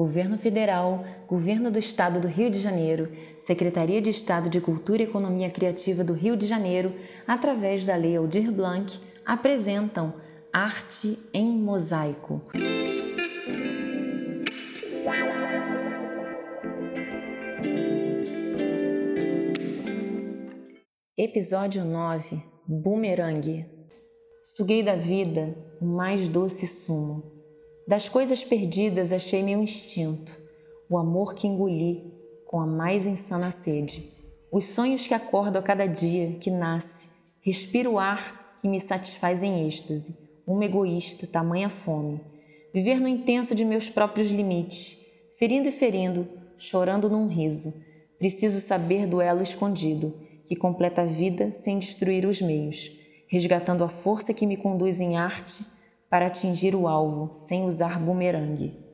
Governo Federal, Governo do Estado do Rio de Janeiro, Secretaria de Estado de Cultura e Economia Criativa do Rio de Janeiro, através da Lei Aldir Blanc, apresentam Arte em Mosaico. Episódio 9 Boomerang Suguei da vida o mais doce sumo das coisas perdidas achei meu instinto, o amor que engoli com a mais insana sede, os sonhos que acordo a cada dia que nasce, respiro o ar que me satisfaz em êxtase, uma egoísta, tamanha fome, viver no intenso de meus próprios limites, ferindo e ferindo, chorando num riso. Preciso saber do elo escondido, que completa a vida sem destruir os meios, resgatando a força que me conduz em arte para atingir o alvo sem usar bumerangue.